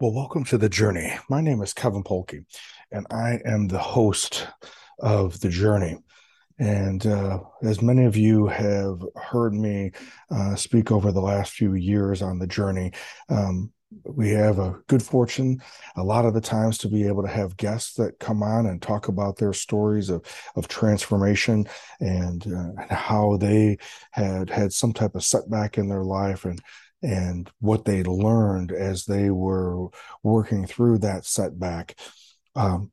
Well, welcome to the journey. My name is Kevin Polkey, and I am the host of the journey. And uh, as many of you have heard me uh, speak over the last few years on the journey, um, we have a good fortune a lot of the times to be able to have guests that come on and talk about their stories of, of transformation and, uh, and how they had had some type of setback in their life and and what they learned as they were working through that setback. Um,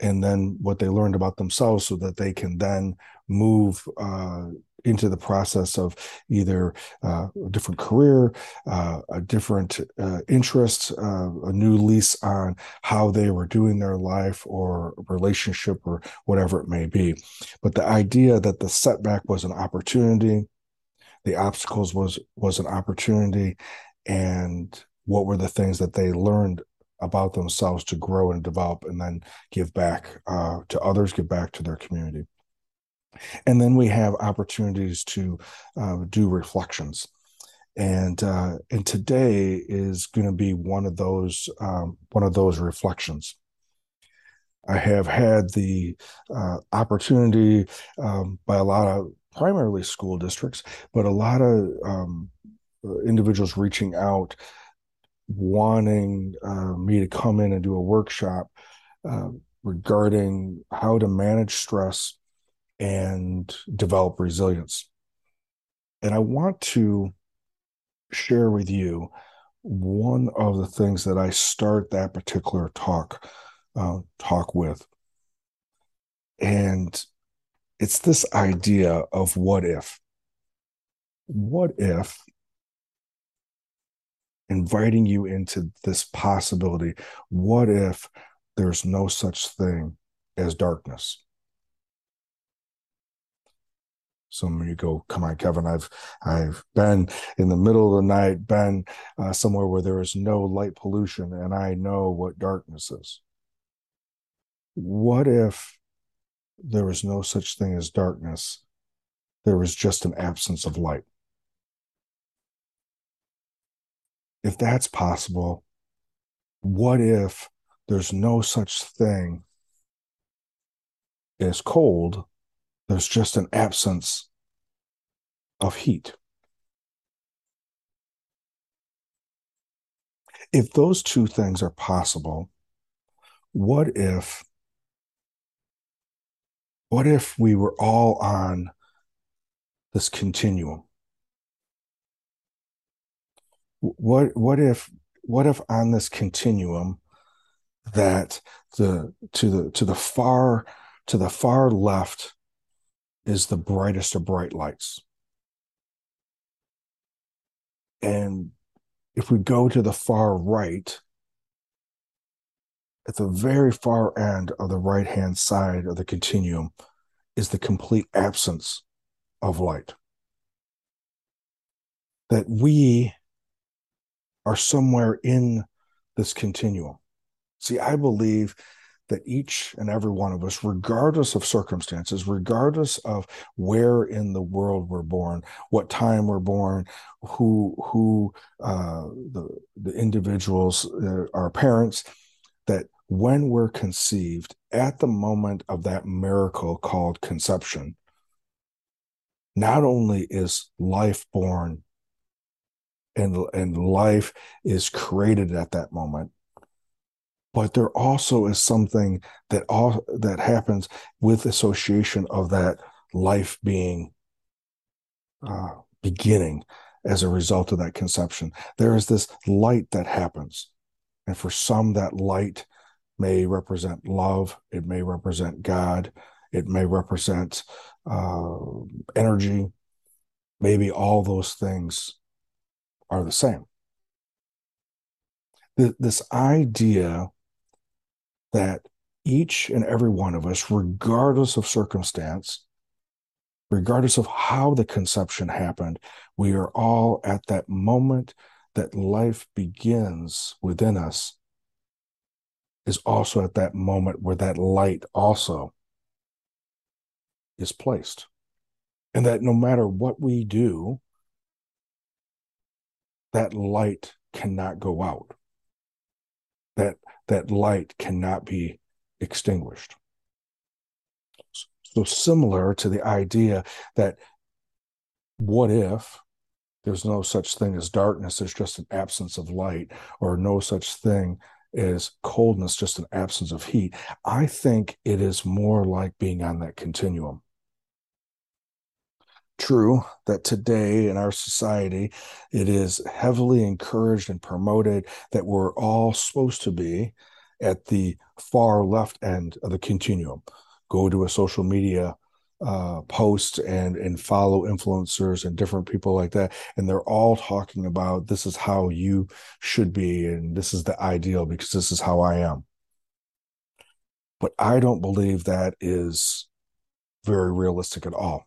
and then what they learned about themselves so that they can then move uh, into the process of either uh, a different career, uh, a different uh, interest, uh, a new lease on how they were doing their life or relationship or whatever it may be. But the idea that the setback was an opportunity, the obstacles was was an opportunity and what were the things that they learned about themselves to grow and develop and then give back uh, to others give back to their community and then we have opportunities to uh, do reflections. And uh, and today is going to be one of those um, one of those reflections. I have had the uh, opportunity um, by a lot of primarily school districts, but a lot of um, individuals reaching out wanting uh, me to come in and do a workshop uh, regarding how to manage stress and develop resilience. And I want to share with you one of the things that I start that particular talk uh, talk with. And it's this idea of what if. What if inviting you into this possibility? What if there's no such thing as darkness? Some of you go, come on, Kevin. I've I've been in the middle of the night, been uh, somewhere where there is no light pollution, and I know what darkness is. What if there was no such thing as darkness? There was just an absence of light. If that's possible, what if there's no such thing as cold? There's just an absence of heat. If those two things are possible, what if what if we were all on this continuum? What what if what if on this continuum that the to the to the far to the far left is the brightest of bright lights. And if we go to the far right, at the very far end of the right hand side of the continuum is the complete absence of light. That we are somewhere in this continuum. See, I believe that each and every one of us, regardless of circumstances, regardless of where in the world we're born, what time we're born, who who uh, the the individuals, uh, our parents, that when we're conceived, at the moment of that miracle called conception, not only is life born and, and life is created at that moment, but there also is something that all that happens with association of that life being uh, beginning as a result of that conception. There is this light that happens and for some, that light may represent love, it may represent God, it may represent uh, energy. Maybe all those things are the same. This idea that each and every one of us, regardless of circumstance, regardless of how the conception happened, we are all at that moment that life begins within us is also at that moment where that light also is placed. And that no matter what we do, that light cannot go out. That light cannot be extinguished. So similar to the idea that what if there's no such thing as darkness, there's just an absence of light, or no such thing as coldness, just an absence of heat. I think it is more like being on that continuum. True that today in our society, it is heavily encouraged and promoted that we're all supposed to be at the far left end of the continuum. Go to a social media uh, post and and follow influencers and different people like that, and they're all talking about this is how you should be and this is the ideal because this is how I am. But I don't believe that is very realistic at all.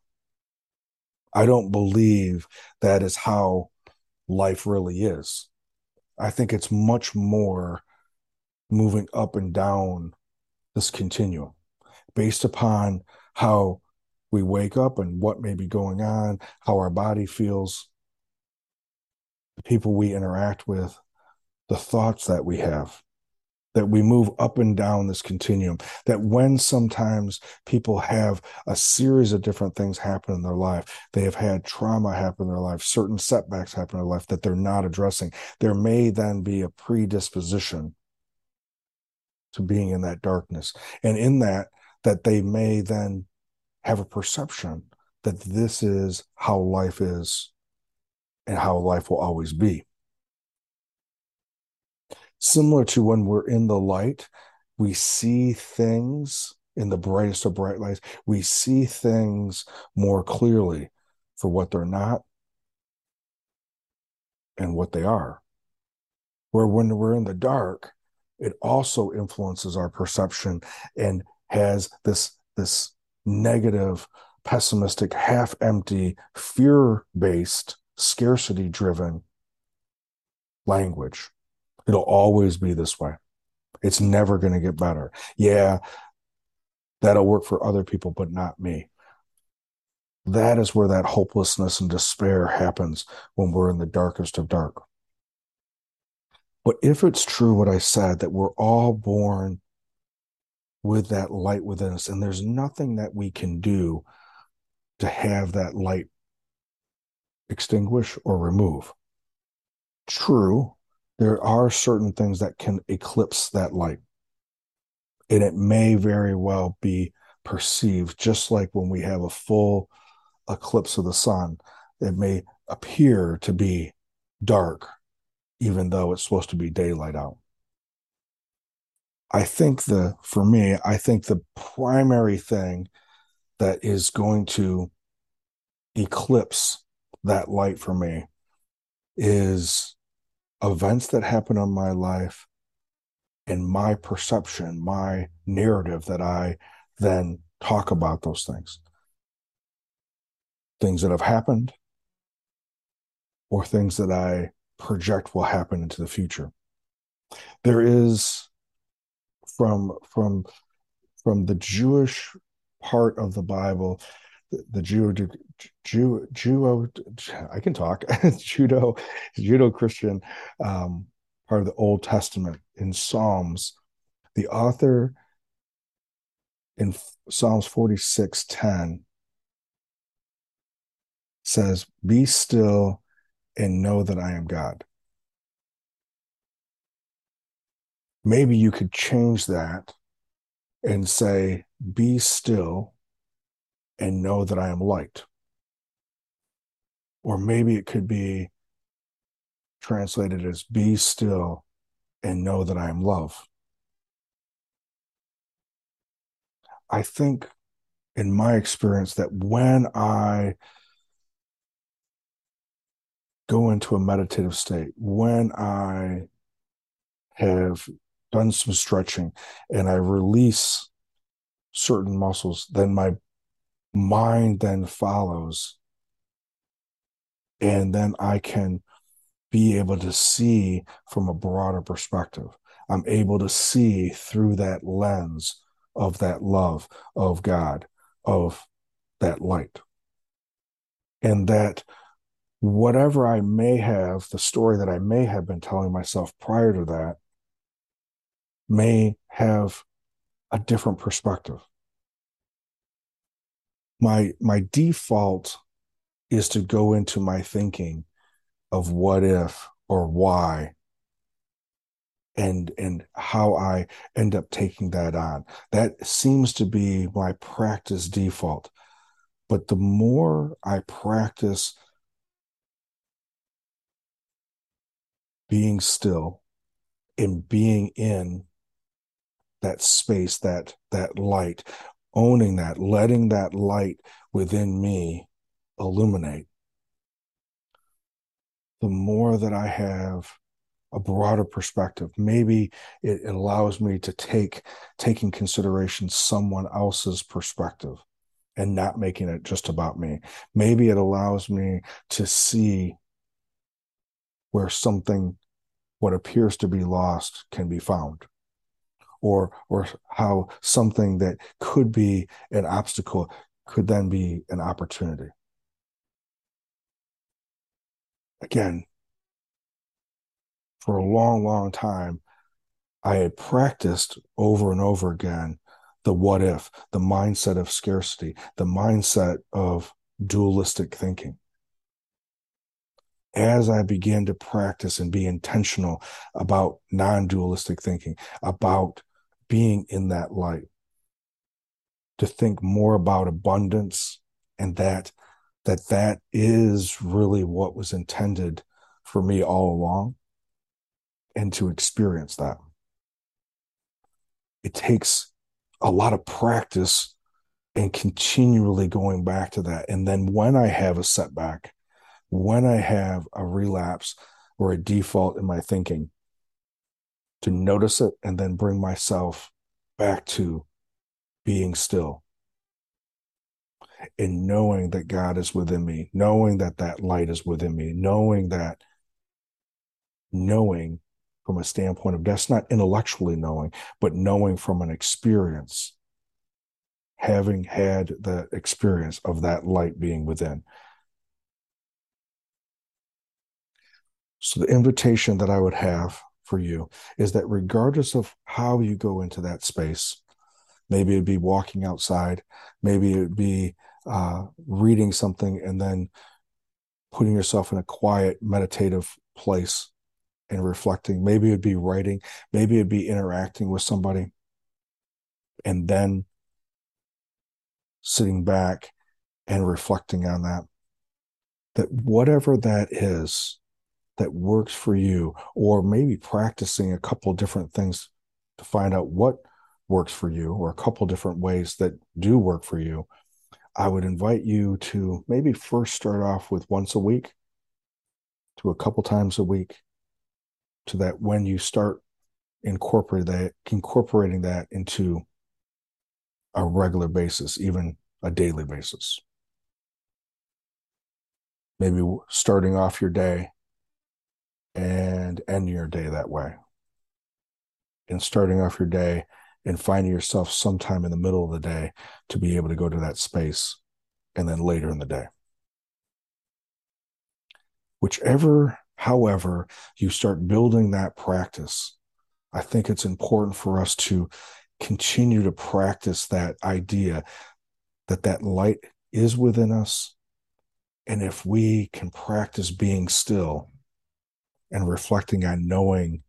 I don't believe that is how life really is. I think it's much more moving up and down this continuum based upon how we wake up and what may be going on, how our body feels, the people we interact with, the thoughts that we have that we move up and down this continuum. That when sometimes people have a series of different things happen in their life, they have had trauma happen in their life, certain setbacks happen in their life that they're not addressing, there may then be a predisposition to being in that darkness. And in that, that they may then have a perception that this is how life is and how life will always be similar to when we're in the light, we see things in the brightest of bright lights. We see things more clearly for what they're not and what they are. Where when we're in the dark, it also influences our perception and has this this negative, pessimistic, half empty, fear based, scarcity driven language. It'll always be this way. It's never going to get better. Yeah, that'll work for other people, but not me. That is where that hopelessness and despair happens when we're in the darkest of dark. But if it's true what I said, that we're all born with that light within us, and there's nothing that we can do to have that light extinguish or remove. True, there are certain things that can eclipse that light. And it may very well be perceived just like when we have a full eclipse of the sun, it may appear to be dark, even though it's supposed to be daylight out. I think the, for me, I think the primary thing that is going to eclipse that light for me is events that happen in my life and my perception, my narrative that I then talk about those things. Things that have happened or things that I project will happen into the future. There is from from from the Jewish part of the Bible, the Jew, Jew, Jew, I can talk, Judeo, Judeo Christian um, part of the Old Testament in Psalms. The author in Psalms 46 10 says, Be still and know that I am God. Maybe you could change that and say, Be still and know that I am light. Or maybe it could be translated as be still and know that I am love. I think in my experience that when I go into a meditative state, when I have done some stretching and I release certain muscles, then my mind then follows. And then I can be able to see from a broader perspective. I'm able to see through that lens of that love of God, of that light. And that whatever I may have, the story that I may have been telling myself prior to that, may have a different perspective. My my default is to go into my thinking of what if or why and and how I end up taking that on. That seems to be my practice default. But the more I practice being still and being in that space, that that light, owning that, letting that light within me illuminate, the more that I have a broader perspective. Maybe it, allows me to take taking consideration someone else's perspective and not making it just about me. Maybe it allows me to see where something what appears to be lost can be found or or how something that could be an obstacle could then be an opportunity again for a long, long time, I had practiced over and over again the what if, the mindset of scarcity, the mindset of dualistic thinking. As I began to practice and be intentional about non dualistic thinking, about being in that light, to think more about abundance and that that that is really what was intended for me all along and to experience that. It takes a lot of practice and continually going back to that. And then when I have a setback, when I have a relapse or a default in my thinking, to notice it and then bring myself back to being still and knowing that God is within me, knowing that that light is within me, knowing that, knowing from a standpoint of that's not intellectually knowing, but knowing from an experience, having had the experience of that light being within. So, the invitation that I would have for you is that regardless of how you go into that space, maybe it'd be walking outside, maybe it'd be uh, reading something and then putting yourself in a quiet, meditative place and reflecting. Maybe it'd be writing, maybe it'd be interacting with somebody, and then sitting back and reflecting on that. That whatever that is that works for you, or maybe practicing a couple different things to find out what works for you, or a couple different ways that do work for you. I would invite you to maybe first start off with once a week to a couple times a week to that when you start incorporating that incorporating that into a regular basis, even a daily basis. Maybe starting off your day and ending your day that way. And starting off your day and finding yourself sometime in the middle of the day to be able to go to that space and then later in the day. Whichever However, you start building that practice. I think it's important for us to continue to practice that idea that that light is within us. And if we can practice being still and reflecting on knowing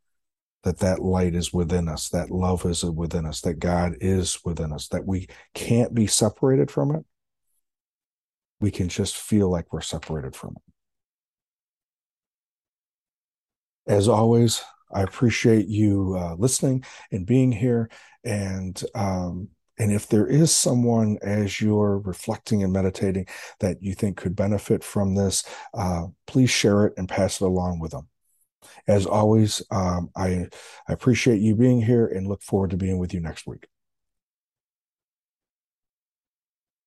that that light is within us, that love is within us, that God is within us, that we can't be separated from it, we can just feel like we're separated from it. As always, I appreciate you uh, listening and being here. And um, and if there is someone as you're reflecting and meditating that you think could benefit from this, uh, please share it and pass it along with them. As always, um, I, I appreciate you being here and look forward to being with you next week.